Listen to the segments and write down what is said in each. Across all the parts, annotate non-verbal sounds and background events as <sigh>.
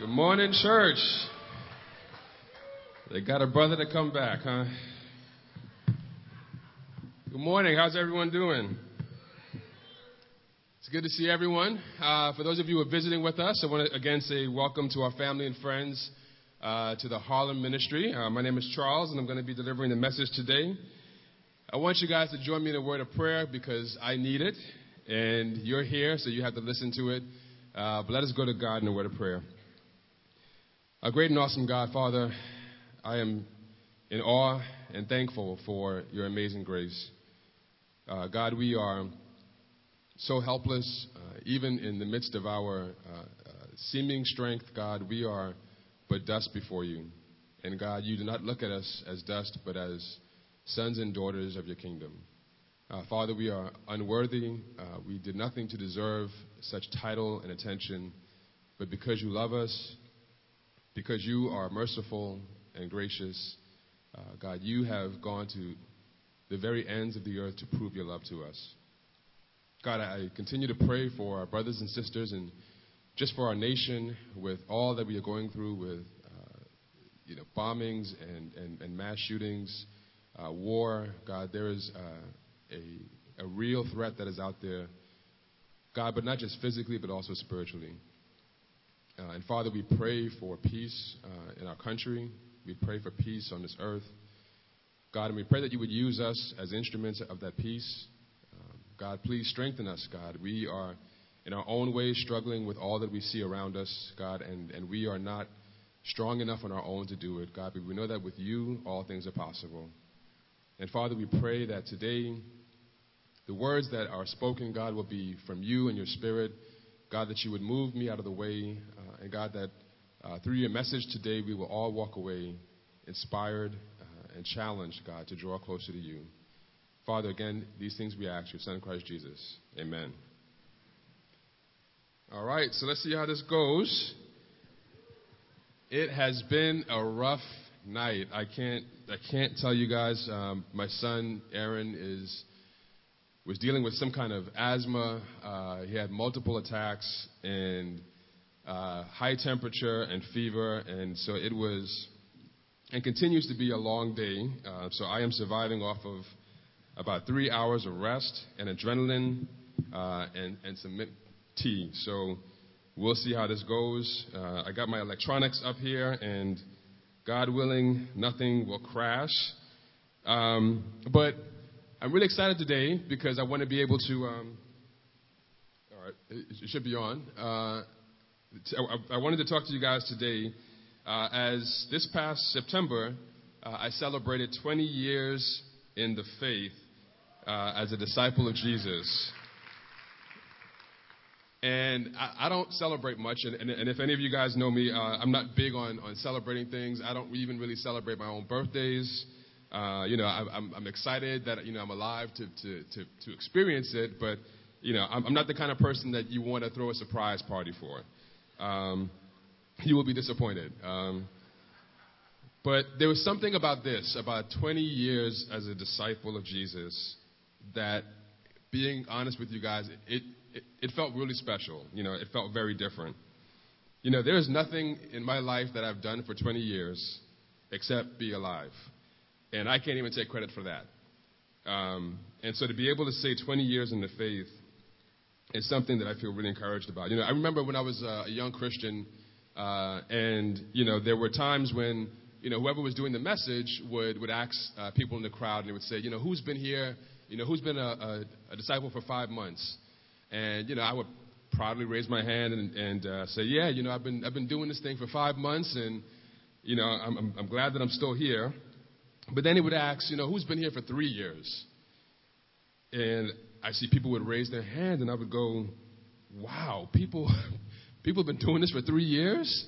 Good morning, church. They got a brother to come back, huh? Good morning. How's everyone doing? It's good to see everyone. Uh, for those of you who are visiting with us, I want to again say welcome to our family and friends uh, to the Harlem Ministry. Uh, my name is Charles, and I'm going to be delivering the message today. I want you guys to join me in a word of prayer because I need it, and you're here, so you have to listen to it. Uh, but let us go to God in a word of prayer. Our great and awesome God, Father, I am in awe and thankful for your amazing grace. Uh, God, we are so helpless, uh, even in the midst of our uh, uh, seeming strength, God, we are but dust before you. And God, you do not look at us as dust, but as sons and daughters of your kingdom. Uh, Father, we are unworthy. Uh, we did nothing to deserve such title and attention, but because you love us, because you are merciful and gracious, uh, God, you have gone to the very ends of the earth to prove your love to us. God, I continue to pray for our brothers and sisters and just for our nation with all that we are going through with uh, you know, bombings and, and, and mass shootings, uh, war. God, there is uh, a, a real threat that is out there. God, but not just physically, but also spiritually. Uh, and Father, we pray for peace uh, in our country. We pray for peace on this earth. God, and we pray that you would use us as instruments of that peace. Um, God, please strengthen us, God. We are in our own ways struggling with all that we see around us, God, and, and we are not strong enough on our own to do it, God, but we know that with you, all things are possible. And Father, we pray that today, the words that are spoken, God, will be from you and your spirit. God, that you would move me out of the way. And God, that uh, through your message today, we will all walk away inspired uh, and challenged, God, to draw closer to you. Father, again, these things we ask you, Son Christ Jesus. Amen. All right, so let's see how this goes. It has been a rough night. I can't, I can't tell you guys. Um, my son Aaron is was dealing with some kind of asthma. Uh, he had multiple attacks and uh, high temperature and fever, and so it was and continues to be a long day. Uh, so I am surviving off of about three hours of rest and adrenaline uh, and, and some mint tea. So we'll see how this goes. Uh, I got my electronics up here, and God willing, nothing will crash. Um, but I'm really excited today because I want to be able to. Um, all right, it should be on. Uh, I wanted to talk to you guys today uh, as this past September uh, I celebrated 20 years in the faith uh, as a disciple of Jesus. And I, I don't celebrate much, and, and, and, if any of you guys know me, uh, I'm not big on, on celebrating things. I don't even really celebrate my own birthdays. Uh, you know, I, I'm, I'm excited that you know I'm alive to, to, to, to experience it, but you know, I'm, I'm not the kind of person that you want to throw a surprise party for. Um, you will be disappointed. Um, but there was something about this, about 20 years as a disciple of Jesus, that, being honest with you guys, it, it, it felt really special. You know, it felt very different. You know, there is nothing in my life that I've done for 20 years except be alive. And I can't even take credit for that. Um, and so to be able to say 20 years in the faith is something that I feel really encouraged about. You know, I remember when I was uh, a young Christian, uh, and you know, there were times when you know whoever was doing the message would would ask uh, people in the crowd, and they would say, you know, who's been here? You know, who's been a, a, a disciple for five months? And you know, I would proudly raise my hand and, and uh, say, yeah, you know, I've been I've been doing this thing for five months, and you know, I'm, I'm, I'm glad that I'm still here. But then he would ask, you know, who's been here for three years? And I see people would raise their hand, and I would go, wow, people, <laughs> people have been doing this for three years?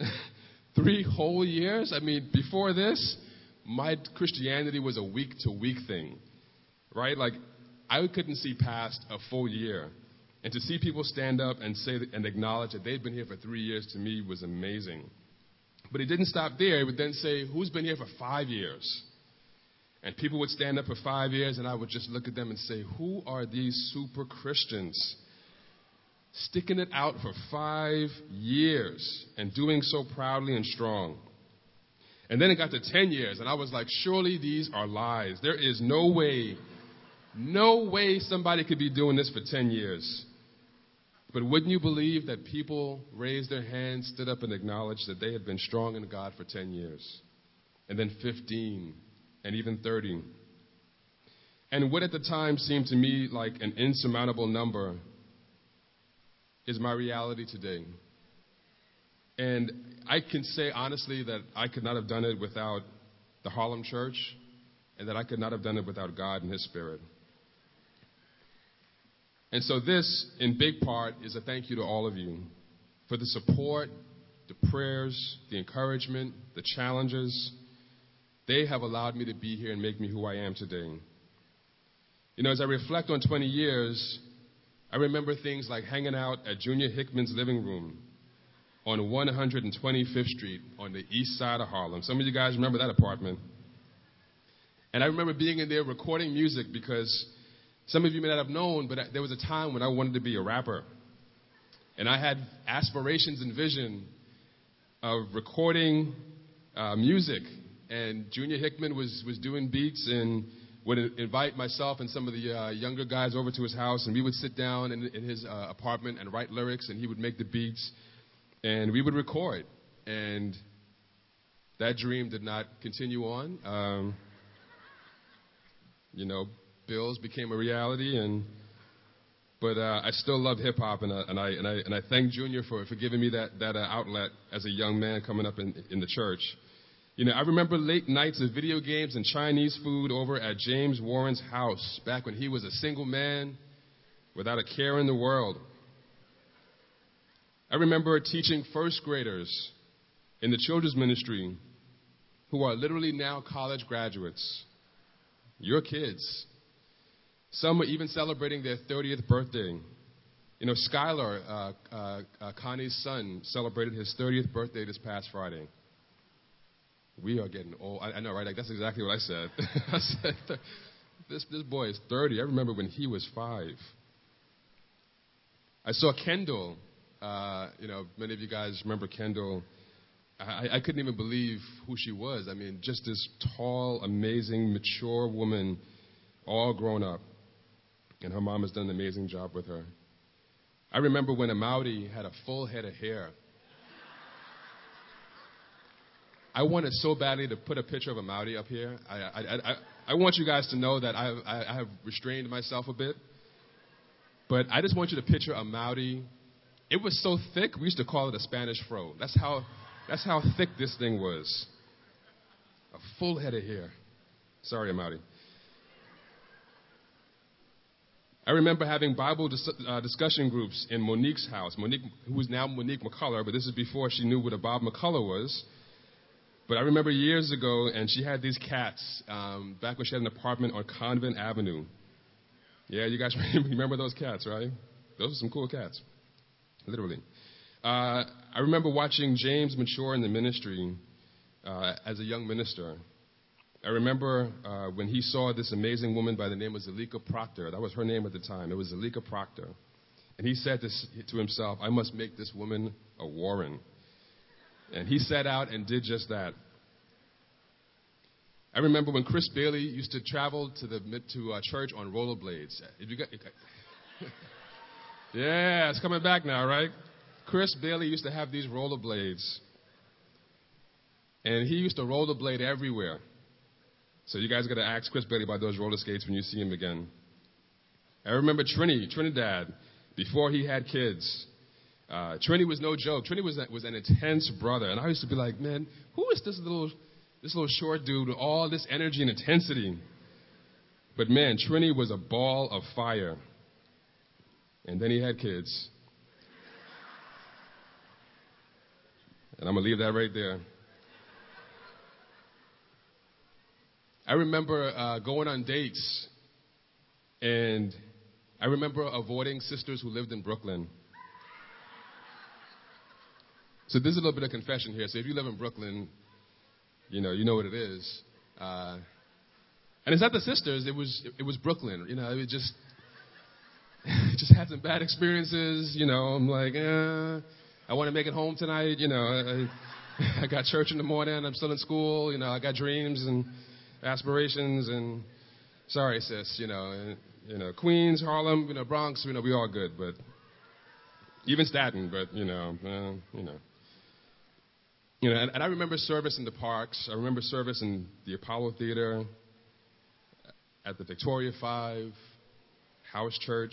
<laughs> three whole years? I mean, before this, my Christianity was a week to week thing, right? Like, I couldn't see past a full year. And to see people stand up and say and acknowledge that they've been here for three years to me was amazing. But he didn't stop there. He would then say, Who's been here for five years? And people would stand up for five years, and I would just look at them and say, Who are these super Christians? Sticking it out for five years. and doing so proudly and strong. And then it got to 10 years, and I was like, surely these are lies. There is no way, no way somebody could be doing this for 10 years. But wouldn't you believe that people raised their hands, stood up, and acknowledged that they had been strong in God for 10 years? And then 15, and even 30. And what at the time seemed to me like an insurmountable number is my reality today. And I can say honestly that I could not have done it without the Harlem Church, and that I could not have done it without God and His Spirit. And so, this, in big part, is a thank you to all of you for the support, the prayers, the encouragement, the challenges. They have allowed me to be here and make me who I am today. You know, as I reflect on 20 years, I remember things like hanging out at Junior Hickman's living room on 125th Street on the east side of Harlem. Some of you guys remember that apartment. And I remember being in there recording music because some of you may not have known, but there was a time when I wanted to be a rapper. And I had aspirations and vision of recording uh, music. And Junior Hickman was, was doing beats and would invite myself and some of the uh, younger guys over to his house, and we would sit down in, in his uh, apartment and write lyrics, and he would make the beats and we would record. And that dream did not continue on. Um, you know, bills became a reality, and but uh, I still love hip hop, and, uh, and, I and I and I thank Junior for for giving me that that uh, outlet as a young man coming up in in the church. You know, I remember late nights of video games and Chinese food over at James Warren's house back when he was a single man without a care in the world. I remember teaching first graders in the children's ministry who are literally now college graduates. Your kids. Some are even celebrating their 30th birthday. You know, Skylar, uh, uh, uh, Connie's son, celebrated his 30th birthday this past Friday. We are getting old. I, I know, right? Like, that's exactly what I said. <laughs> I said, this, this boy is 30. I remember when he was five. I saw Kendall uh, you know, many of you guys remember Kendall. I, I couldn't even believe who she was. I mean, just this tall, amazing, mature woman, all grown up. And her mom has done an amazing job with her. I remember when Amauti had a full head of hair. I wanted so badly to put a picture of Amauti up here. I, I, I, I want you guys to know that I, I, I have restrained myself a bit. But I just want you to picture Amauti it was so thick, we used to call it a Spanish fro. That's how, that's how thick this thing was. A full head of hair. Sorry, Amauti. I remember having Bible dis- uh, discussion groups in Monique's house. Monique, who is now Monique McCullough, but this is before she knew what a Bob McCullough was. But I remember years ago, and she had these cats um, back when she had an apartment on Convent Avenue. Yeah, you guys <laughs> remember those cats, right? Those are some cool cats literally. Uh, I remember watching James mature in the ministry uh, as a young minister. I remember uh, when he saw this amazing woman by the name of Zalika Proctor. That was her name at the time. It was Zalika Proctor. And he said this to himself, I must make this woman a Warren. And he set out and did just that. I remember when Chris Bailey used to travel to the to uh, church on rollerblades. Got, <laughs> yeah, it's coming back now, right? Chris Bailey used to have these rollerblades. And he used to rollerblade everywhere. So you guys got to ask Chris Bailey about those roller skates when you see him again. I remember Trini, Trinidad, before he had kids. Uh, Trini was no joke. Trini was, was an intense brother. And I used to be like, man, who is this little, this little short dude with all this energy and intensity? But man, Trini was a ball of fire. And then he had kids. And I'm going to leave that right there. I remember uh, going on dates, and I remember avoiding sisters who lived in Brooklyn. So this is a little bit of confession here. So if you live in Brooklyn, you know you know what it is. Uh, and it's not the sisters; it was it was Brooklyn. You know, it just <laughs> just had some bad experiences. You know, I'm like, eh, I want to make it home tonight. You know, I, I got church in the morning. I'm still in school. You know, I got dreams and aspirations. And sorry, sis. You know, and, you know, Queens, Harlem, you know, Bronx. You know, we all good, but even Staten. But you know, uh, you know. You know, and, and I remember service in the parks. I remember service in the Apollo Theater, at the Victoria Five, House Church.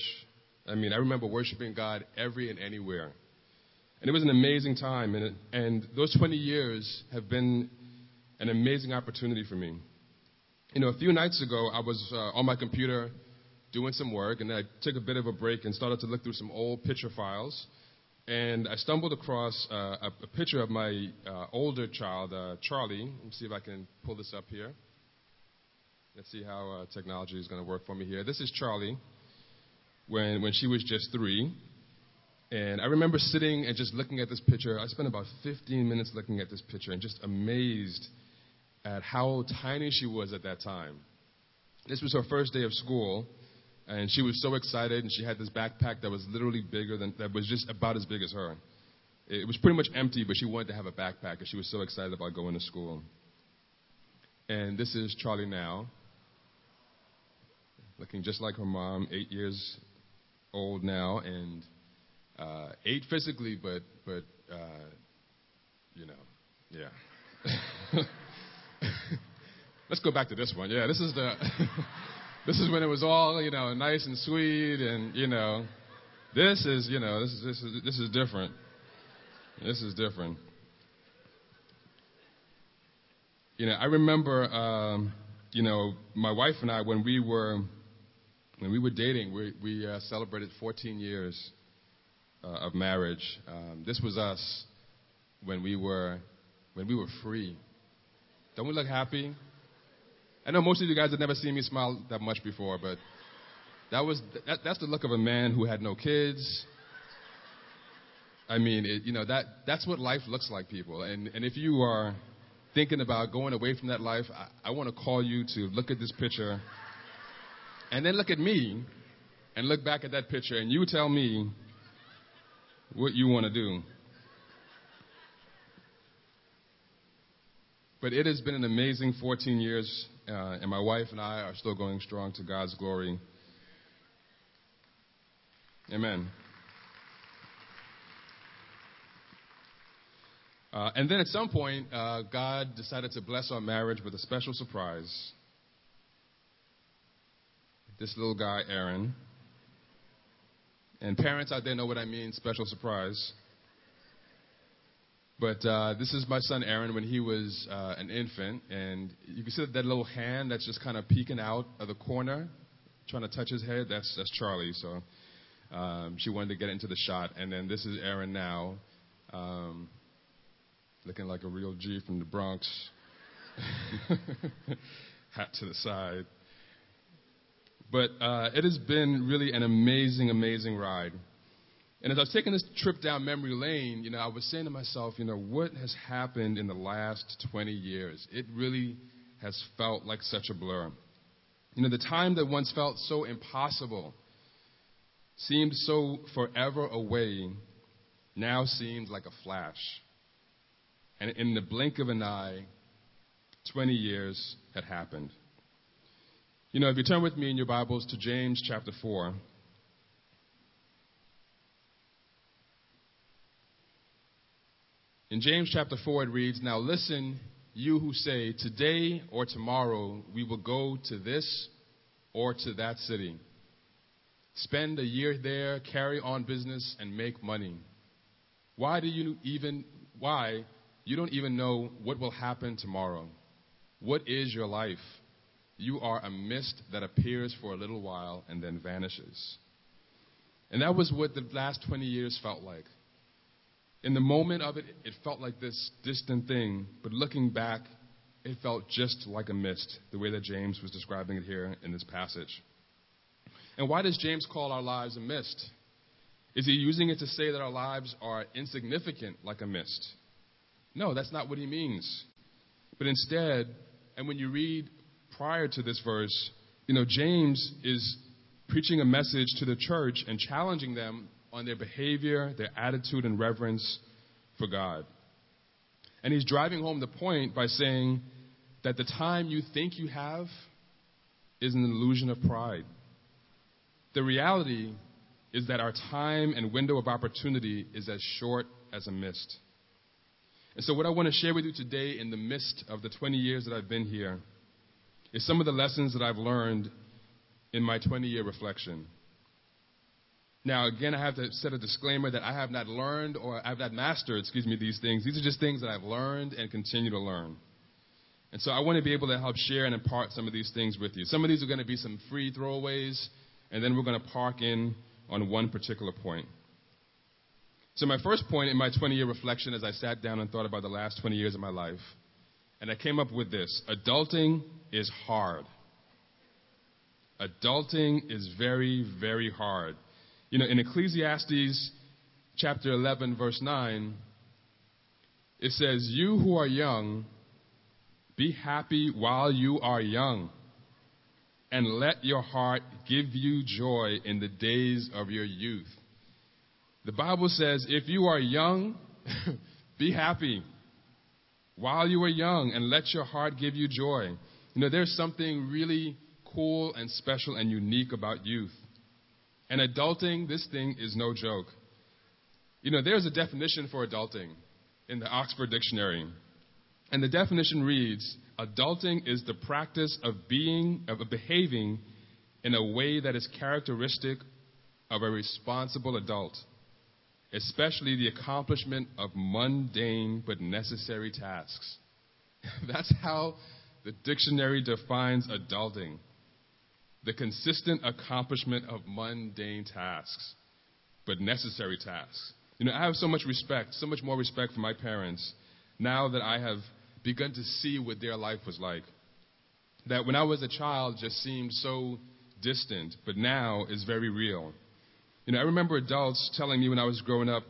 I mean, I remember worshiping God every and anywhere. And it was an amazing time. And, and those 20 years have been an amazing opportunity for me. You know, a few nights ago, I was uh, on my computer doing some work, and I took a bit of a break and started to look through some old picture files and I stumbled across uh, a, a, picture of my uh, older child, uh, Charlie. Let me see if I can pull this up here. Let's see how uh, technology is going to work for me here. This is Charlie when, when she was just three. And I remember sitting and just looking at this picture. I spent about 15 minutes looking at this picture and just amazed at how tiny she was at that time. This was her first day of school and she was so excited, and she had this backpack that was literally bigger than, that was just about as big as her. It was pretty much empty, but she wanted to have a backpack, and she was so excited about going to school. And this is Charlie now, looking just like her mom, eight years old now, and uh, eight physically, but but uh, you know, yeah. <laughs> Let's go back to this one. Yeah, this is the. <laughs> This is when it was all, you know, nice and sweet and, you know, this is, you know, this is, this is, this is different. This is different. You know, I remember, um, you know, my wife and I, when we were, when we were dating, we, we uh, celebrated 14 years uh, of marriage. Um, this was us when we were, when we were free. Don't we look happy? I know most of you guys have never seen me smile that much before, but that was that, that's the look of a man who had no kids. I mean, it, you know that that's what life looks like, people. And and if you are thinking about going away from that life, I, I want to call you to look at this picture, and then look at me, and look back at that picture, and you tell me what you want to do. But it has been an amazing 14 years uh, and my wife and I are still going strong to God's glory. Amen. Uh, and then at some point, uh, God decided to bless our marriage with a special surprise. This little guy, Aaron. And parents out there know what I mean special surprise. But uh, this is my son Aaron when he was uh, an infant, and you can see that little hand that's just kind of peeking out of the corner, trying to touch his head. That's that's Charlie. So um, she wanted to get into the shot, and then this is Aaron now, um, looking like a real G from the Bronx, <laughs> hat to the side. But uh, it has been really an amazing, amazing ride. And as I was taking this trip down memory lane, you know, I was saying to myself, you know, what has happened in the last 20 years? It really has felt like such a blur. You know, the time that once felt so impossible seemed so forever away now seems like a flash. And in the blink of an eye, 20 years had happened. You know, if you turn with me in your Bibles to James chapter 4, In James chapter 4, it reads, Now listen, you who say, Today or tomorrow we will go to this or to that city. Spend a year there, carry on business, and make money. Why do you even, why? You don't even know what will happen tomorrow. What is your life? You are a mist that appears for a little while and then vanishes. And that was what the last 20 years felt like. In the moment of it, it felt like this distant thing, but looking back, it felt just like a mist, the way that James was describing it here in this passage. And why does James call our lives a mist? Is he using it to say that our lives are insignificant like a mist? No, that's not what he means. But instead, and when you read prior to this verse, you know, James is preaching a message to the church and challenging them on their behavior, their attitude, and reverence for God. And he's driving home the point by saying that the time you think you have is an illusion of pride. The reality is that our time and window of opportunity is as short as a mist. And so, what I want to share with you today, in the midst of the 20 years that I've been here, is some of the lessons that I've learned in my 20 year reflection. Now, again, I have to set a disclaimer that I have not learned or I have not mastered, excuse me, these things. These are just things that I've learned and continue to learn. And so I want to be able to help share and impart some of these things with you. Some of these are going to be some free throwaways, and then we're going to park in on one particular point. So, my first point in my 20 year reflection as I sat down and thought about the last 20 years of my life, and I came up with this adulting is hard. Adulting is very, very hard. You know, in Ecclesiastes chapter 11, verse 9, it says, You who are young, be happy while you are young, and let your heart give you joy in the days of your youth. The Bible says, if you are young, <laughs> be happy while you are young, and let your heart give you joy. You know, there's something really cool and special and unique about youth. And adulting, this thing is no joke. You know, there's a definition for adulting in the Oxford Dictionary. And the definition reads Adulting is the practice of being, of behaving in a way that is characteristic of a responsible adult, especially the accomplishment of mundane but necessary tasks. <laughs> That's how the dictionary defines adulting the consistent accomplishment of mundane tasks, but necessary tasks. You know, I have so much respect, so much more respect for my parents now that I have begun to see what their life was like. That when I was a child just seemed so distant, but now is very real. You know, I remember adults telling me when I was growing up,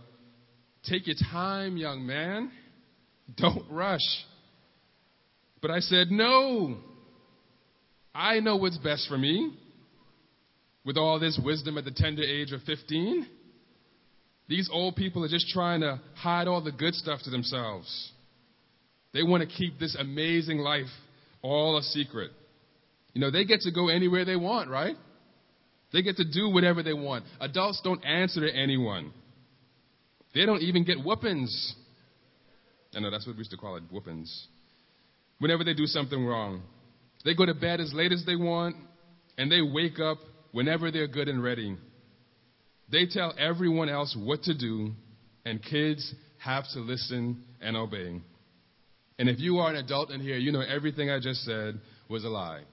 take your time, young man. Don't rush. But I said, no, I know what's best for me. With all this wisdom at the tender age of 15, these old people are just trying to hide all the good stuff to themselves. They want to keep this amazing life all a secret. You know, they get to go anywhere they want, right? They get to do whatever they want. Adults don't answer to anyone. They don't even get whoopings. I know that's what we used to call it, whoopings. Whenever they do something wrong. They go to bed as late as they want, and they wake up whenever they're good and ready. They tell everyone else what to do, and kids have to listen and obey. And if you are an adult in here, you know everything I just said was a lie.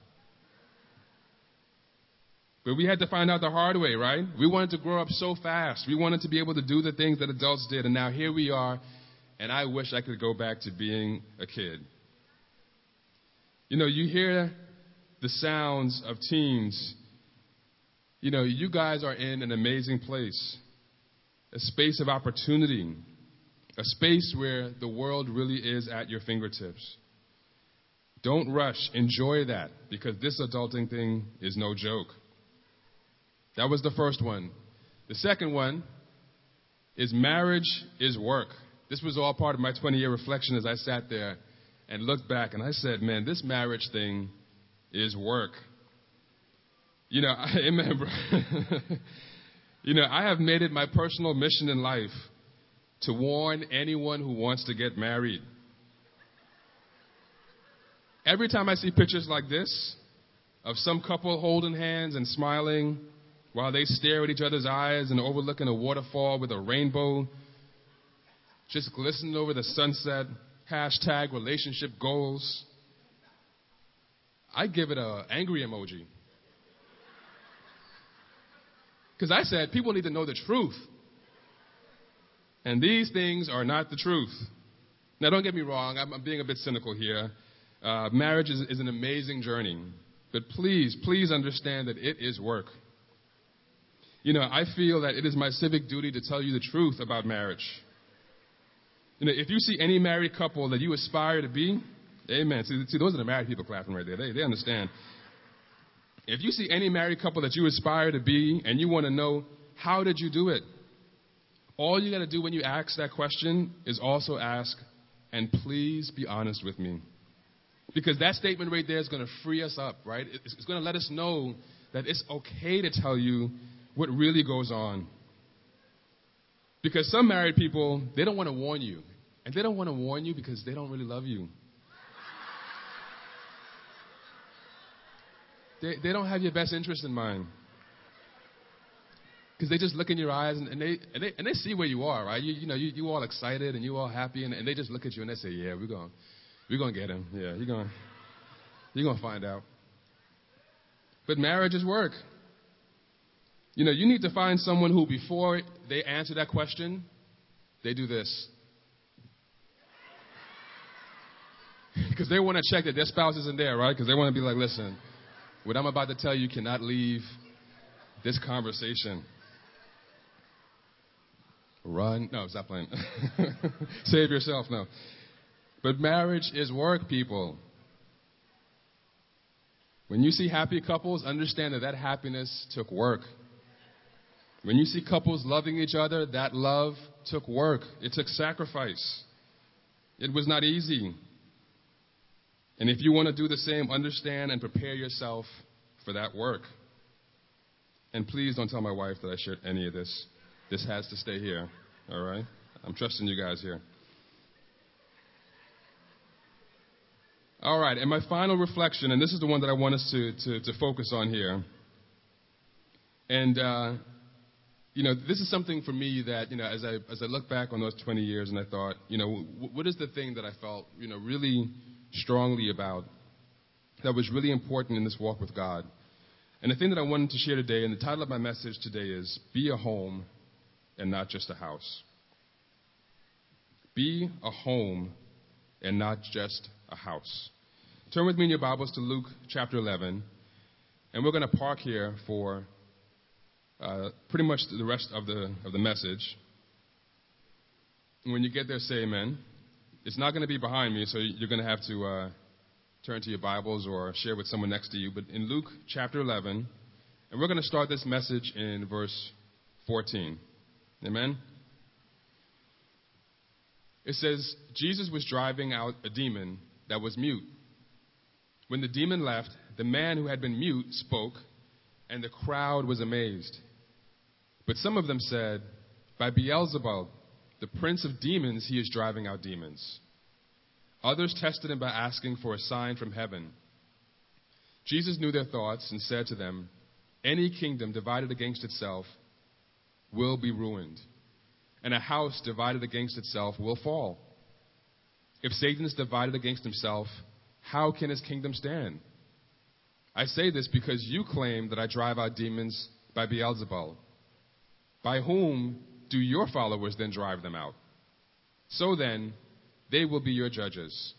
But we had to find out the hard way, right? We wanted to grow up so fast. We wanted to be able to do the things that adults did. And now here we are, and I wish I could go back to being a kid. You know, you hear the sounds of teens. You know, you guys are in an amazing place, a space of opportunity, a space where the world really is at your fingertips. Don't rush. Enjoy that because this adulting thing is no joke. That was the first one. The second one is marriage is work. This was all part of my 20 year reflection as I sat there and looked back and I said, man, this marriage thing is work. You know, I, <laughs> amen, bro. <laughs> you know, I have made it my personal mission in life to warn anyone who wants to get married. Every time I see pictures like this of some couple holding hands and smiling while they stare at each other's eyes and overlooking a waterfall with a rainbow just glistening over the sunset, hashtag relationship goals. I give it a angry emoji. Because I said people need to know the truth. And these things are not the truth. Now, don't get me wrong, I'm, I'm being a bit cynical here. Uh, marriage is, is an amazing journey. But please, please understand that it is work. You know, I feel that it is my civic duty to tell you the truth about marriage. You know, if you see any married couple that you aspire to be, amen. See, see those are the married people clapping right there. They, they understand. If you see any married couple that you aspire to be and you want to know, how did you do it? all you got to do when you ask that question is also ask, and please be honest with me. Because that statement right there is going to free us up, right? It's, it's going to let us know that it's okay to tell you what really goes on. Because some married people, they don't want to warn you. And they don't want to warn you because they don't really love you. They, they don't have your best interest in mind. Because they just look in your eyes and, and, they, and, they, and they see where you are, right? You, you know, you, you all excited and you all happy, and, and they just look at you and they say, yeah, we're going we're gonna get him. Yeah, you're going you're gonna find out. But marriage is work. You know, you need to find someone who, before they answer that question, they do this. <laughs> Because they want to check that their spouse isn't there, right? Because they want to be like, listen, what I'm about to tell you cannot leave this conversation. Run. No, stop playing. <laughs> Save yourself. No. But marriage is work, people. When you see happy couples, understand that that happiness took work. When you see couples loving each other, that love took work. It took sacrifice. It was not easy. And if you want to do the same, understand and prepare yourself for that work. And please don't tell my wife that I shared any of this. This has to stay here. All right? I'm trusting you guys here. All right, and my final reflection, and this is the one that I want us to, to, to focus on here. And, uh, you know, this is something for me that, you know, as I, as I look back on those 20 years and I thought, you know, what is the thing that I felt, you know, really strongly about that was really important in this walk with God? And the thing that I wanted to share today, and the title of my message today is Be a Home and Not Just a House. Be a home and not just a house. Turn with me in your Bibles to Luke chapter 11, and we're going to park here for uh, pretty much the rest of the, of the message. When you get there, say amen. It's not going to be behind me, so you're going to have to uh, turn to your Bibles or share with someone next to you. But in Luke chapter 11, and we're going to start this message in verse 14. Amen? It says, Jesus was driving out a demon that was mute. When the demon left, the man who had been mute spoke, and the crowd was amazed. But some of them said, By Beelzebub, the prince of demons, he is driving out demons. Others tested him by asking for a sign from heaven. Jesus knew their thoughts and said to them, Any kingdom divided against itself will be ruined, and a house divided against itself will fall. If Satan is divided against himself, how can his kingdom stand? I say this because you claim that I drive out demons by Beelzebul. By whom do your followers then drive them out? So then, they will be your judges.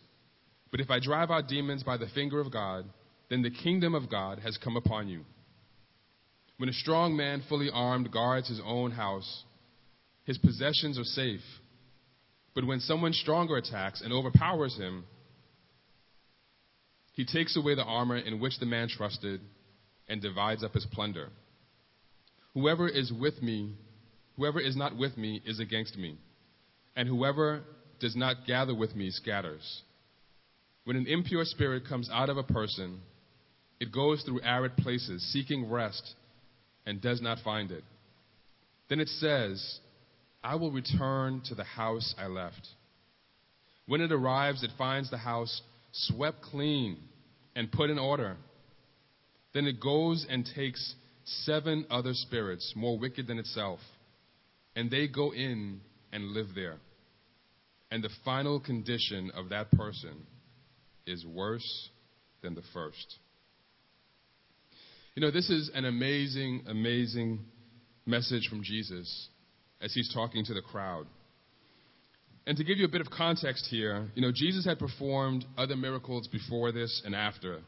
But if I drive out demons by the finger of God, then the kingdom of God has come upon you. When a strong man, fully armed, guards his own house, his possessions are safe. But when someone stronger attacks and overpowers him, he takes away the armor in which the man trusted and divides up his plunder. Whoever is with me, whoever is not with me is against me, and whoever does not gather with me scatters. When an impure spirit comes out of a person, it goes through arid places seeking rest and does not find it. Then it says, I will return to the house I left. When it arrives, it finds the house swept clean and put in order. Then it goes and takes seven other spirits more wicked than itself, and they go in and live there. And the final condition of that person is worse than the first. You know, this is an amazing, amazing message from Jesus as he's talking to the crowd. And to give you a bit of context here, you know, Jesus had performed other miracles before this and after.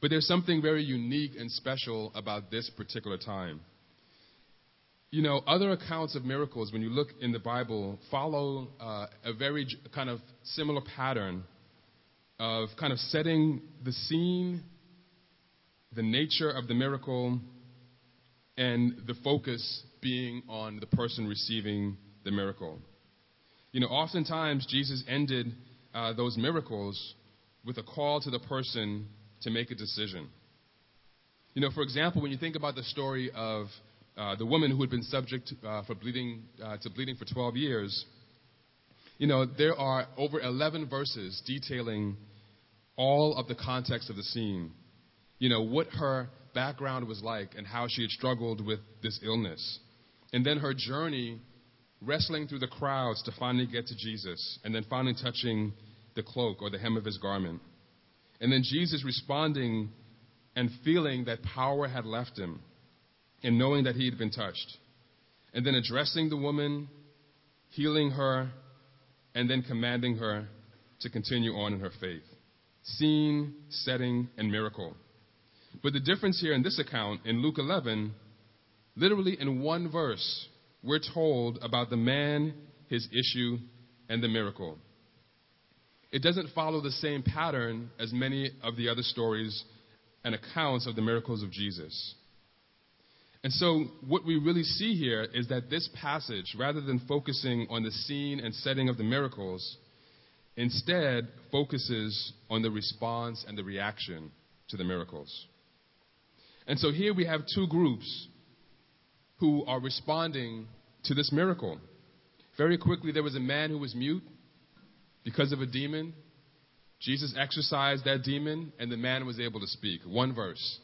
But there's something very unique and special about this particular time. You know, other accounts of miracles, when you look in the Bible, follow uh, a very kind of similar pattern of kind of setting the scene, the nature of the miracle, and the focus being on the person receiving the miracle. You know, oftentimes Jesus ended uh, those miracles with a call to the person to make a decision. You know, for example, when you think about the story of uh, the woman who had been subject uh, for bleeding, uh, to bleeding for 12 years, you know, there are over 11 verses detailing all of the context of the scene. You know, what her background was like and how she had struggled with this illness. And then her journey wrestling through the crowds to finally get to Jesus and then finally touching the cloak or the hem of his garment. And then Jesus responding and feeling that power had left him and knowing that he had been touched. And then addressing the woman, healing her, and then commanding her to continue on in her faith. Scene, setting, and miracle. But the difference here in this account, in Luke 11, literally in one verse, we're told about the man, his issue, and the miracle. It doesn't follow the same pattern as many of the other stories and accounts of the miracles of Jesus. And so, what we really see here is that this passage, rather than focusing on the scene and setting of the miracles, instead focuses on the response and the reaction to the miracles. And so, here we have two groups who are responding to this miracle. Very quickly, there was a man who was mute because of a demon. Jesus exorcised that demon, and the man was able to speak. One verse.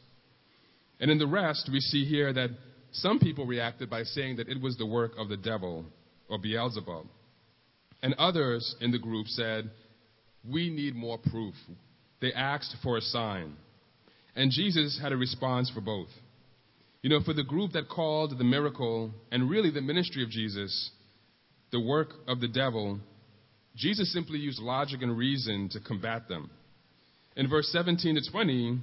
And in the rest, we see here that some people reacted by saying that it was the work of the devil or Beelzebub. And others in the group said, We need more proof. They asked for a sign. And Jesus had a response for both. You know, for the group that called the miracle and really the ministry of Jesus the work of the devil, Jesus simply used logic and reason to combat them. In verse 17 to 20,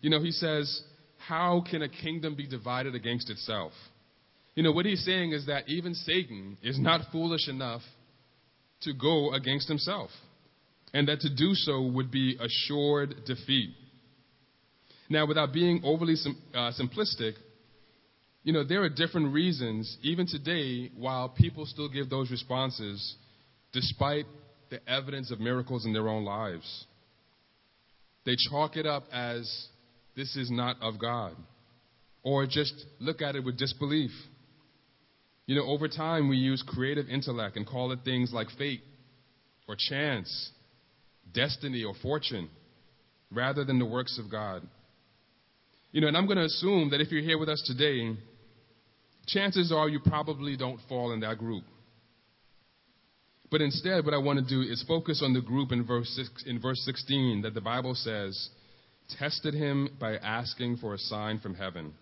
you know, he says, How can a kingdom be divided against itself? You know, what he's saying is that even Satan is not foolish enough to go against himself, and that to do so would be assured defeat. Now, without being overly sim- uh, simplistic, you know, there are different reasons, even today, while people still give those responses, despite the evidence of miracles in their own lives. They chalk it up as this is not of God, or just look at it with disbelief. You know, over time, we use creative intellect and call it things like fate, or chance, destiny, or fortune, rather than the works of God. You know, and I'm going to assume that if you're here with us today, chances are you probably don't fall in that group. But instead, what I want to do is focus on the group in verse, six, in verse 16 that the Bible says tested him by asking for a sign from heaven.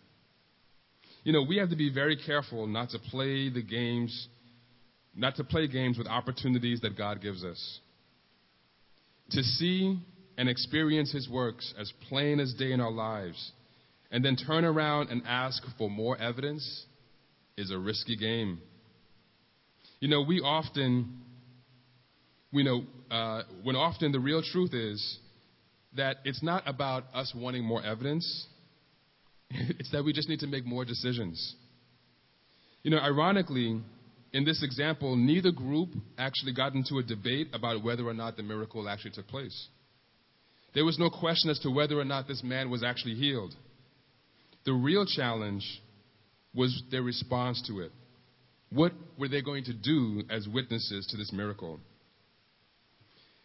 You know, we have to be very careful not to play the games, not to play games with opportunities that God gives us. To see and experience his works as plain as day in our lives, and then turn around and ask for more evidence is a risky game. You know, we often, we know, uh, when often the real truth is that it's not about us wanting more evidence, <laughs> it's that we just need to make more decisions. You know, ironically, in this example, neither group actually got into a debate about whether or not the miracle actually took place. There was no question as to whether or not this man was actually healed. The real challenge was their response to it. What were they going to do as witnesses to this miracle?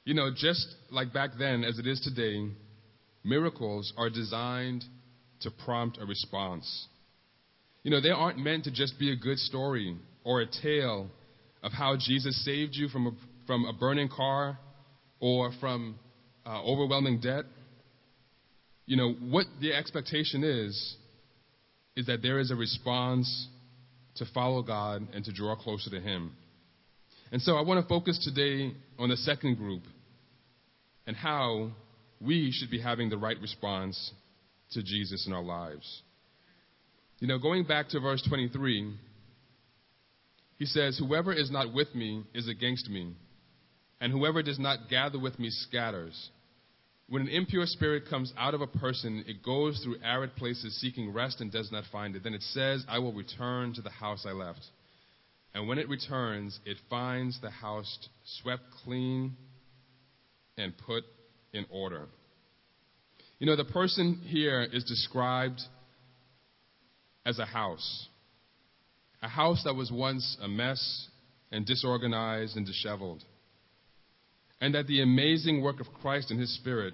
You know, just like back then as it is today, miracles are designed to prompt a response. You know, they aren't meant to just be a good story or a tale of how Jesus saved you from a, from a burning car or from uh, overwhelming debt. You know, what the expectation is is that there is a response to follow God and to draw closer to Him. And so I want to focus today on the second group and how we should be having the right response to Jesus in our lives. You know, going back to verse 23, he says, Whoever is not with me is against me, and whoever does not gather with me scatters. When an impure spirit comes out of a person, it goes through arid places seeking rest and does not find it. Then it says, I will return to the house I left. And when it returns, it finds the house swept clean and put in order. You know, the person here is described as a house. A house that was once a mess and disorganized and disheveled. And that the amazing work of Christ and His Spirit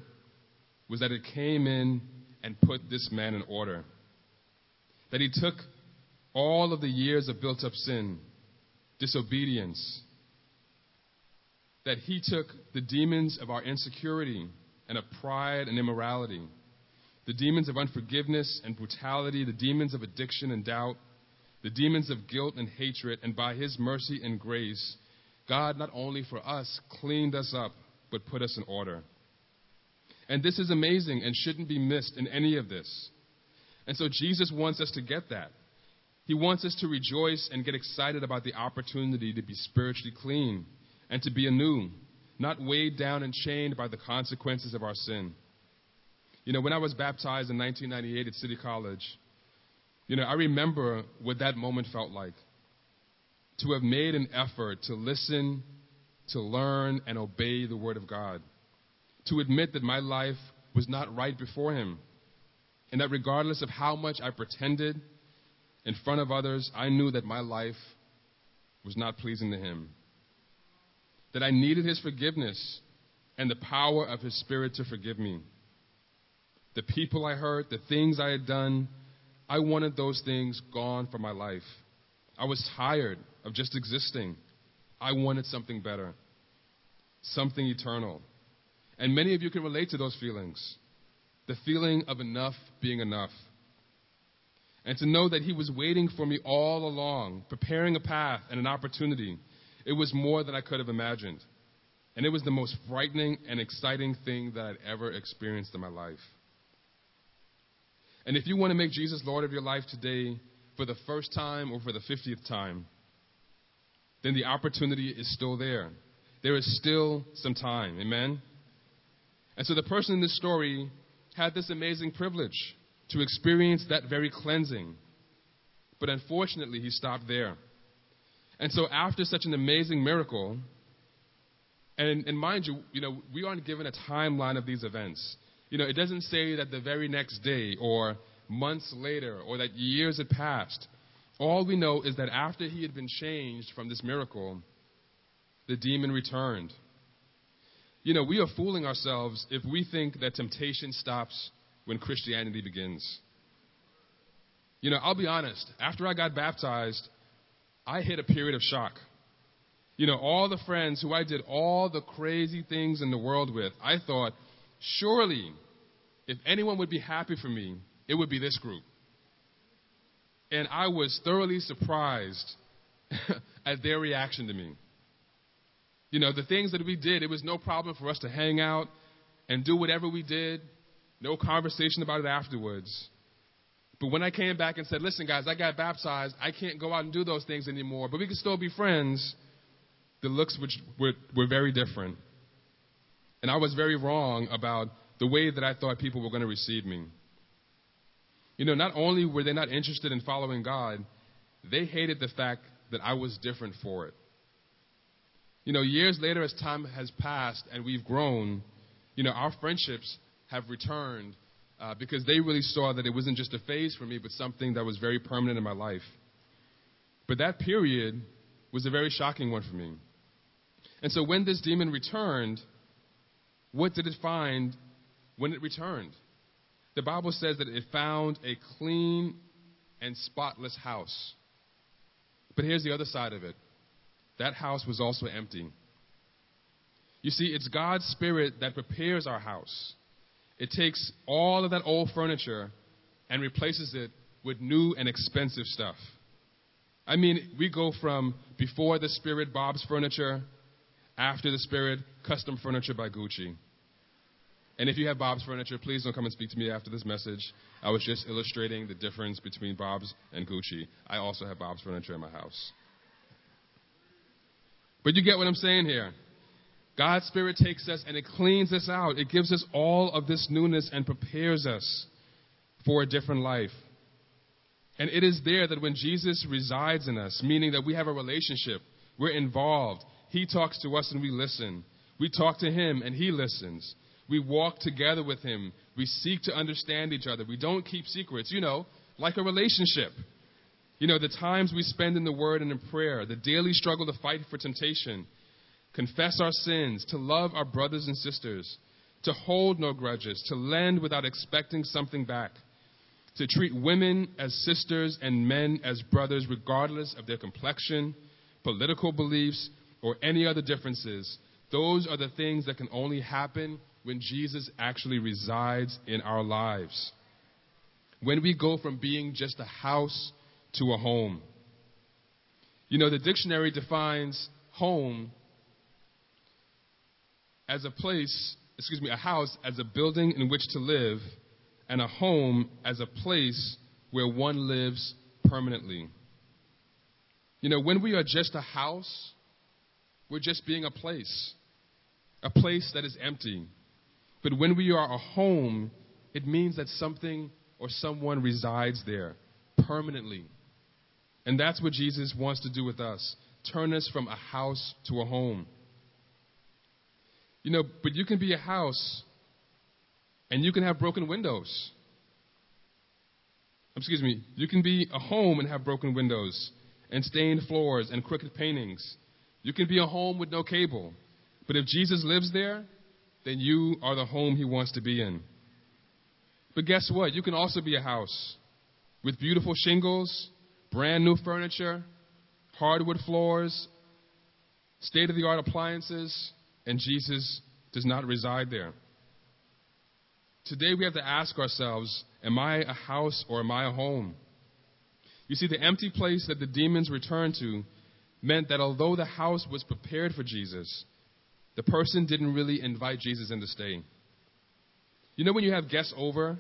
was that it came in and put this man in order. That He took all of the years of built up sin, disobedience, that He took the demons of our insecurity and of pride and immorality, the demons of unforgiveness and brutality, the demons of addiction and doubt, the demons of guilt and hatred, and by His mercy and grace, God not only for us cleaned us up, but put us in order. And this is amazing and shouldn't be missed in any of this. And so Jesus wants us to get that. He wants us to rejoice and get excited about the opportunity to be spiritually clean and to be anew, not weighed down and chained by the consequences of our sin. You know, when I was baptized in 1998 at City College, you know, I remember what that moment felt like. To have made an effort to listen, to learn, and obey the Word of God. To admit that my life was not right before Him. And that regardless of how much I pretended in front of others, I knew that my life was not pleasing to Him. That I needed His forgiveness and the power of His Spirit to forgive me. The people I hurt, the things I had done, I wanted those things gone from my life. I was tired of just existing. I wanted something better, something eternal. And many of you can relate to those feelings the feeling of enough being enough. And to know that He was waiting for me all along, preparing a path and an opportunity, it was more than I could have imagined. And it was the most frightening and exciting thing that I'd ever experienced in my life. And if you want to make Jesus Lord of your life today for the first time or for the 50th time, then the opportunity is still there. There is still some time. Amen? And so the person in this story had this amazing privilege to experience that very cleansing. But unfortunately, he stopped there. And so after such an amazing miracle, and, and mind you, you know, we aren't given a timeline of these events. You know, it doesn't say that the very next day or months later or that years had passed. All we know is that after he had been changed from this miracle, the demon returned. You know, we are fooling ourselves if we think that temptation stops when Christianity begins. You know, I'll be honest, after I got baptized, I hit a period of shock. You know, all the friends who I did all the crazy things in the world with, I thought, surely, if anyone would be happy for me, it would be this group. And I was thoroughly surprised <laughs> at their reaction to me. You know, the things that we did, it was no problem for us to hang out and do whatever we did, no conversation about it afterwards. But when I came back and said, listen, guys, I got baptized, I can't go out and do those things anymore, but we can still be friends, the looks which were, were very different. And I was very wrong about the way that I thought people were going to receive me. You know, not only were they not interested in following God, they hated the fact that I was different for it. You know, years later, as time has passed and we've grown, you know, our friendships have returned uh, because they really saw that it wasn't just a phase for me, but something that was very permanent in my life. But that period was a very shocking one for me. And so when this demon returned, what did it find when it returned? The Bible says that it found a clean and spotless house. But here's the other side of it that house was also empty. You see, it's God's Spirit that prepares our house. It takes all of that old furniture and replaces it with new and expensive stuff. I mean, we go from before the Spirit, Bob's Furniture, after the Spirit, custom furniture by Gucci. And if you have Bob's Furniture, please don't come and speak to me after this message. I was just illustrating the difference between Bob's and Gucci. I also have Bob's Furniture in my house. But you get what I'm saying here. God's Spirit takes us and it cleans us out. It gives us all of this newness and prepares us for a different life. And it is there that when Jesus resides in us, meaning that we have a relationship, we're involved, He talks to us and we listen. We talk to Him and He listens. We walk together with Him. We seek to understand each other. We don't keep secrets, you know, like a relationship. You know, the times we spend in the Word and in prayer, the daily struggle to fight for temptation, confess our sins, to love our brothers and sisters, to hold no grudges, to lend without expecting something back, to treat women as sisters and men as brothers, regardless of their complexion, political beliefs, or any other differences. Those are the things that can only happen when Jesus actually resides in our lives. When we go from being just a house to a home. You know, the dictionary defines home as a place, excuse me, a house as a building in which to live, and a home as a place where one lives permanently. You know, when we are just a house, we're just being a place, a place that is empty. But when we are a home, it means that something or someone resides there permanently. And that's what Jesus wants to do with us turn us from a house to a home. You know, but you can be a house and you can have broken windows. Excuse me, you can be a home and have broken windows and stained floors and crooked paintings. You can be a home with no cable. But if Jesus lives there, then you are the home he wants to be in. But guess what? You can also be a house with beautiful shingles brand new furniture, hardwood floors, state of the art appliances, and Jesus does not reside there. Today we have to ask ourselves Am I a house or am I a home? You see, the empty place that the demons returned to meant that although the house was prepared for Jesus, the person didn't really invite Jesus in to stay. You know when you have guests over,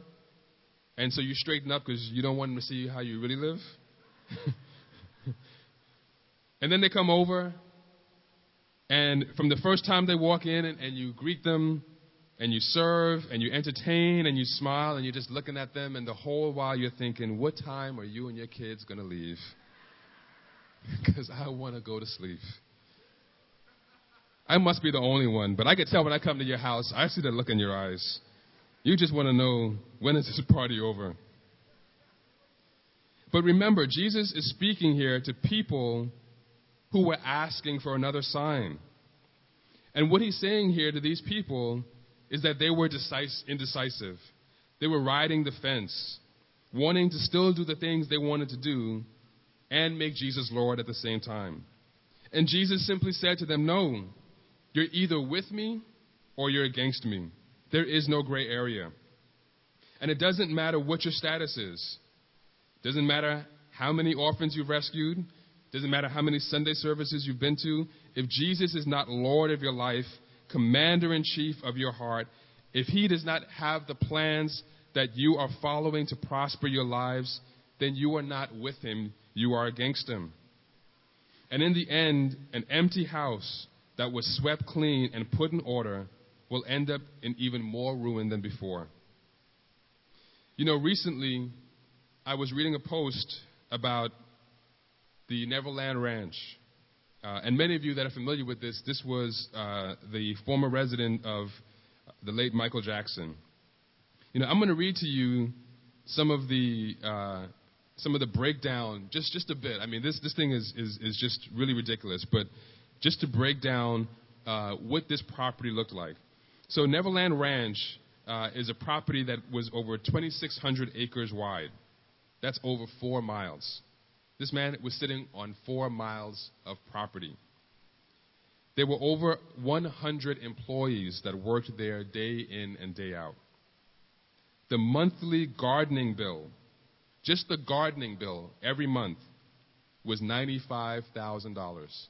and so you straighten up because you don't want them to see how you really live? <laughs> and then they come over, and from the first time they walk in, and, and you greet them, and you serve, and you entertain, and you smile, and you're just looking at them, and the whole while you're thinking, what time are you and your kids going to leave? <laughs> Because I want to go to sleep. I must be the only one, but I can tell when I come to your house, I see the look in your eyes. You just want to know when is this party over? But remember, Jesus is speaking here to people who were asking for another sign. And what he's saying here to these people is that they were indecisive. They were riding the fence, wanting to still do the things they wanted to do and make Jesus Lord at the same time. And Jesus simply said to them, No, you're either with me or you're against me. There is no gray area. And it doesn't matter what your status is. Doesn't matter how many orphans you've rescued. Doesn't matter how many Sunday services you've been to. If Jesus is not Lord of your life, commander in chief of your heart, if he does not have the plans that you are following to prosper your lives, then you are not with him, you are against him. And in the end, an empty house that was swept clean and put in order will end up in even more ruin than before. You know, recently I was reading a post about the Neverland Ranch. Uh, and many of you that are familiar with this, this was uh, the former resident of the late Michael Jackson. You know, I'm going to read to you some of the uh, some of the breakdown, just just a bit. I mean, this this thing is is, is just really ridiculous, but just to break down uh, what this property looked like. So Neverland Ranch uh, is a property that was over 2,600 acres wide. That's over four miles. This man was sitting on four miles of property. There were over 100 employees that worked there day in and day out. The monthly gardening bill, just the gardening bill every month, was $95,000.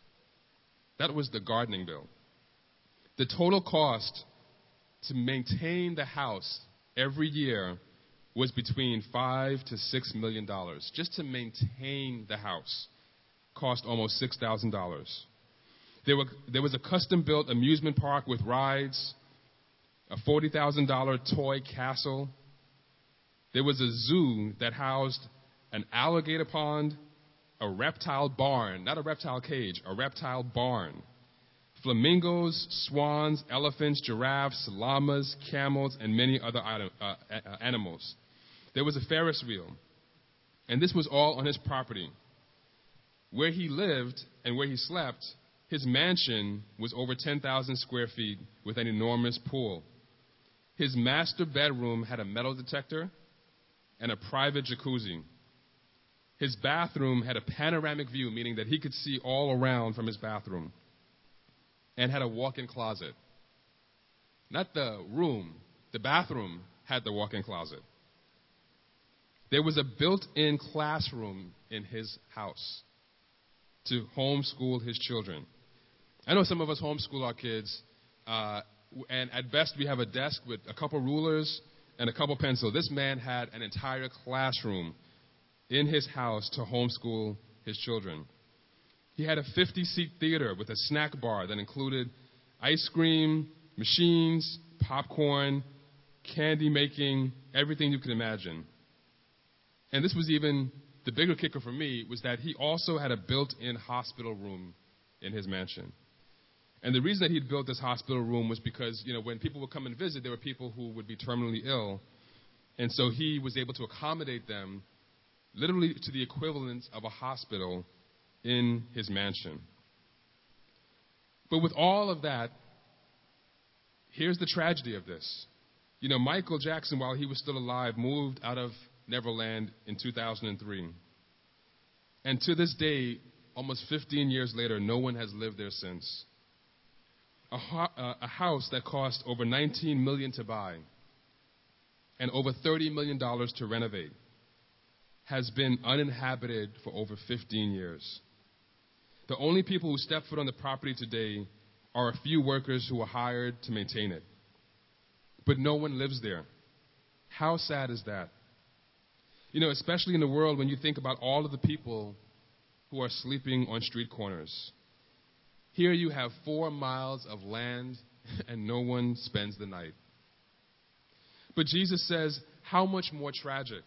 That was the gardening bill. The total cost to maintain the house every year was between five to six million dollars. Just to maintain the house cost almost six thousand dollars. There, was a custom built amusement park with rides, a $40,000 toy castle. There was a zoo that housed an alligator pond, a reptile barn, not a reptile cage, a reptile barn. Flamingos, swans, elephants, giraffes, llamas, camels, and many other item, uh, animals. There was a Ferris wheel, and this was all on his property. Where he lived and where he slept, his mansion was over 10,000 square feet with an enormous pool. His master bedroom had a metal detector and a private jacuzzi. His bathroom had a panoramic view, meaning that he could see all around from his bathroom, and had a walk in closet. Not the room, the bathroom had the walk in closet. There was a built in classroom in his house to homeschool his children. I know some of us homeschool our kids, uh, and at best we have a desk with a couple rulers and a couple pencils. This man had an entire classroom in his house to homeschool his children. He had a 50 seat theater with a snack bar that included ice cream, machines, popcorn, candy making, everything you could imagine. And this was even the bigger kicker for me was that he also had a built in hospital room in his mansion. And the reason that he'd built this hospital room was because, you know, when people would come and visit, there were people who would be terminally ill. And so he was able to accommodate them literally to the equivalent of a hospital in his mansion. But with all of that, here's the tragedy of this. You know, Michael Jackson, while he was still alive, moved out of Neverland in 2003. And to this day, almost 15 years later, no one has lived there since. A, ho- a house that cost over 19 million to buy and over 30 million dollars to renovate has been uninhabited for over 15 years. The only people who step foot on the property today are a few workers who are hired to maintain it. But no one lives there. How sad is that? You know, especially in the world when you think about all of the people who are sleeping on street corners. Here you have four miles of land <laughs> and no one spends the night. But Jesus says, how much more tragic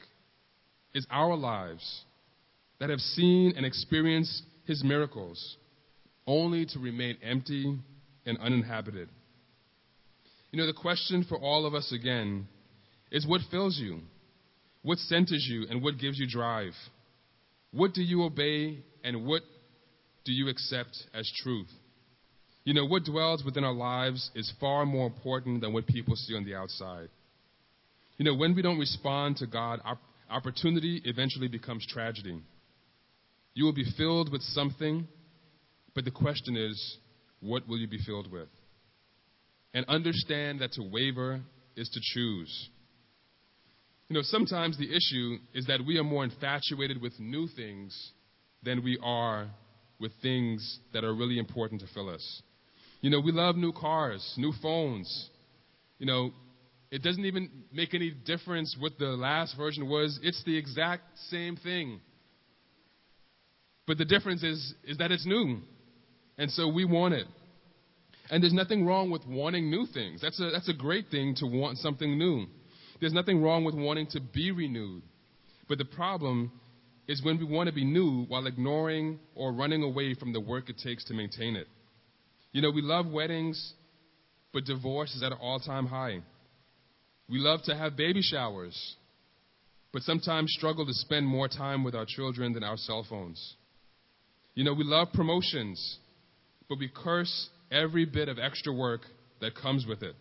is our lives that have seen and experienced his miracles only to remain empty and uninhabited. You know, the question for all of us again is what fills you? What centers you and what gives you drive? What do you obey and what do you accept as truth? You know, what dwells within our lives is far more important than what people see on the outside. You know, when we don't respond to God, opportunity eventually becomes tragedy. You will be filled with something, but the question is, what will you be filled with? And understand that to waver is to choose. You know, sometimes the issue is that we are more infatuated with new things than we are with things that are really important to fill us. You know, we love new cars, new phones. You know, it doesn't even make any difference what the last version was. It's the exact same thing. But the difference is, is that it's new. And so we want it. And there's nothing wrong with wanting new things. That's a, that's a great thing to want something new. There's nothing wrong with wanting to be renewed. But the problem is when we want to be new while ignoring or running away from the work it takes to maintain it. You know, we love weddings, but divorce is at an all time high. We love to have baby showers, but sometimes struggle to spend more time with our children than our cell phones. You know, we love promotions, but we curse every bit of extra work that comes with it.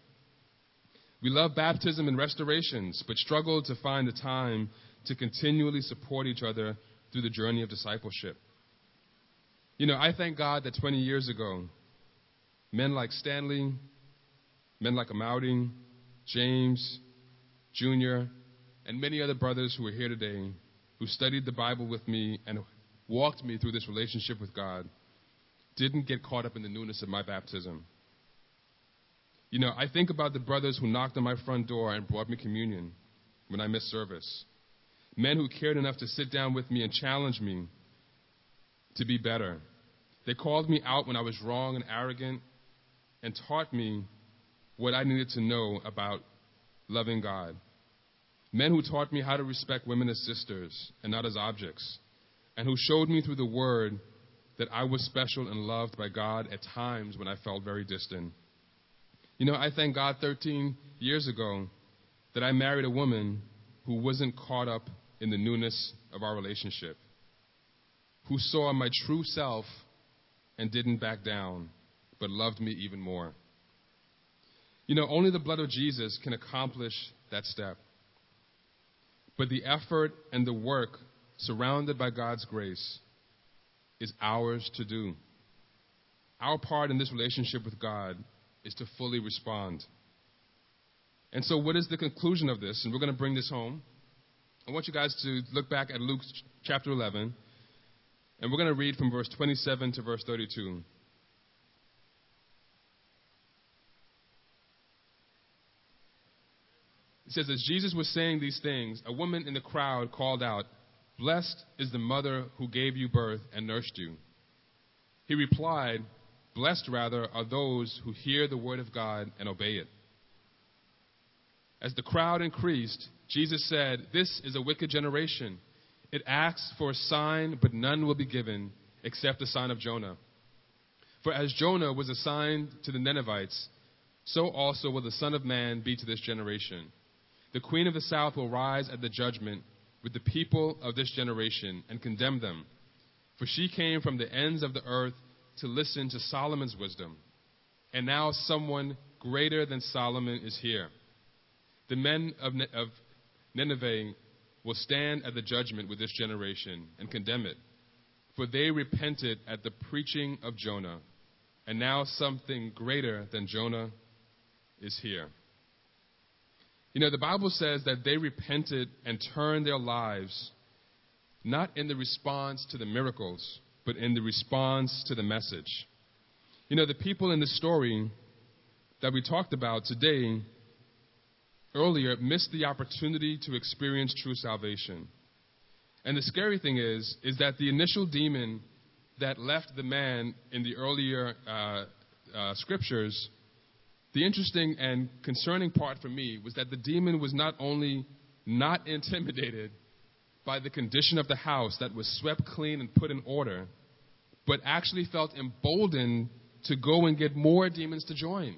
We love baptism and restorations, but struggle to find the time to continually support each other through the journey of discipleship. You know, I thank God that 20 years ago, men like Stanley, men like Amoudy, James, Junior, and many other brothers who are here today who studied the Bible with me and walked me through this relationship with God didn't get caught up in the newness of my baptism. You know, I think about the brothers who knocked on my front door and brought me communion when I missed service. Men who cared enough to sit down with me and challenge me to be better. They called me out when I was wrong and arrogant and taught me what I needed to know about loving God. Men who taught me how to respect women as sisters and not as objects, and who showed me through the Word that I was special and loved by God at times when I felt very distant. You know, I thank God 13 years ago that I married a woman who wasn't caught up in the newness of our relationship, who saw my true self and didn't back down, but loved me even more. You know, only the blood of Jesus can accomplish that step. But the effort and the work surrounded by God's grace is ours to do. Our part in this relationship with God is to fully respond. And so, what is the conclusion of this? And we're going to bring this home. I want you guys to look back at Luke chapter 11, and we're going to read from verse 27 to verse 32. It says, As Jesus was saying these things, a woman in the crowd called out, Blessed is the mother who gave you birth and nursed you. He replied, Blessed rather are those who hear the word of God and obey it. As the crowd increased, Jesus said, This is a wicked generation. It asks for a sign, but none will be given except the sign of Jonah. For as Jonah was a sign to the Ninevites, so also will the Son of Man be to this generation. The queen of the south will rise at the judgment with the people of this generation and condemn them. For she came from the ends of the earth to listen to Solomon's wisdom. And now someone greater than Solomon is here. The men of, of Nineveh will stand at the judgment with this generation and condemn it. For they repented at the preaching of Jonah. And now something greater than Jonah is here. You know, the Bible says that they repented and turned their lives not in the response to the miracles, but in the response to the message. You know, the people in the story that we talked about today earlier missed the opportunity to experience true salvation. And the scary thing is, is that the initial demon that left the man in the earlier uh, uh, scriptures the interesting and concerning part for me was that the demon was not only not <laughs> intimidated by the condition of the house that was swept clean and put in order, but actually felt emboldened to go and get more demons to join.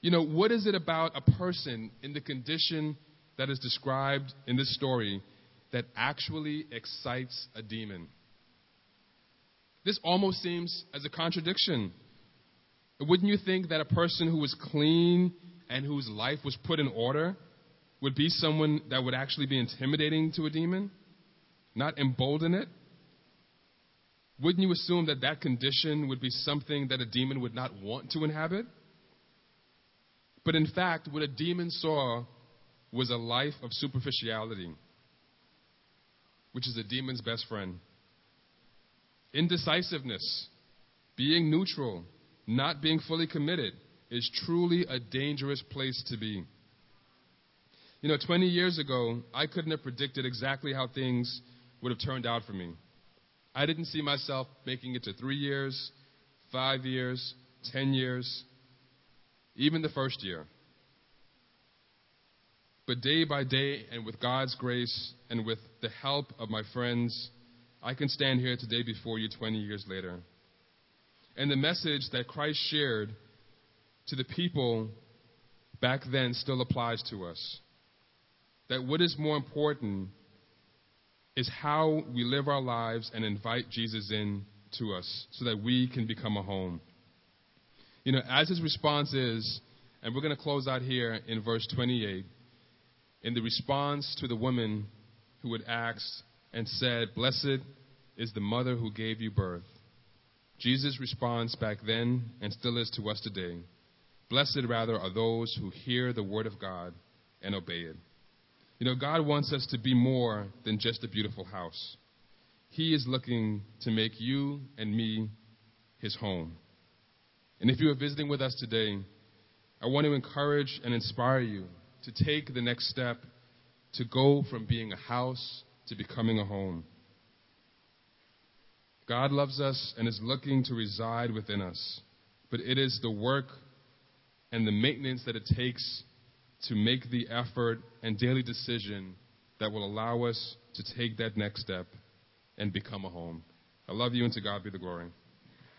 You know, what is it about a person in the condition that is described in this story that actually excites a demon? This almost seems as a contradiction wouldn't you think that a person who was clean and whose life was put in order would be someone that would actually be intimidating to a demon, not embolden it? Wouldn't you assume that that condition would be something that a demon would not want to inhabit? But in fact, what a demon saw was a life of superficiality, which is a demon's best friend. Indecisiveness, being neutral, not being fully committed is truly a dangerous place to be. You know, 20 years ago, I couldn't have predicted exactly how things would have turned out for me. I didn't see myself making it to three years, five years, 10 years, even the first year. But day by day, and with God's grace and with the help of my friends, I can stand here today before you 20 years later. And the message that Christ shared to the people back then still applies to us. That what is more important is how we live our lives and invite Jesus in to us so that we can become a home. You know, as his response is, and we're going to close out here in verse 28, in the response to the woman who had asked and said, Blessed is the mother who gave you birth. Jesus' response back then and still is to us today Blessed, rather, are those who hear the word of God and obey it. You know, God wants us to be more than just a beautiful house. He is looking to make you and me his home. And if you are visiting with us today, I want to encourage and inspire you to take the next step to go from being a house to becoming a home. God loves us and is looking to reside within us. But it is the work and the maintenance that it takes to make the effort and daily decision that will allow us to take that next step and become a home. I love you, and to God be the glory.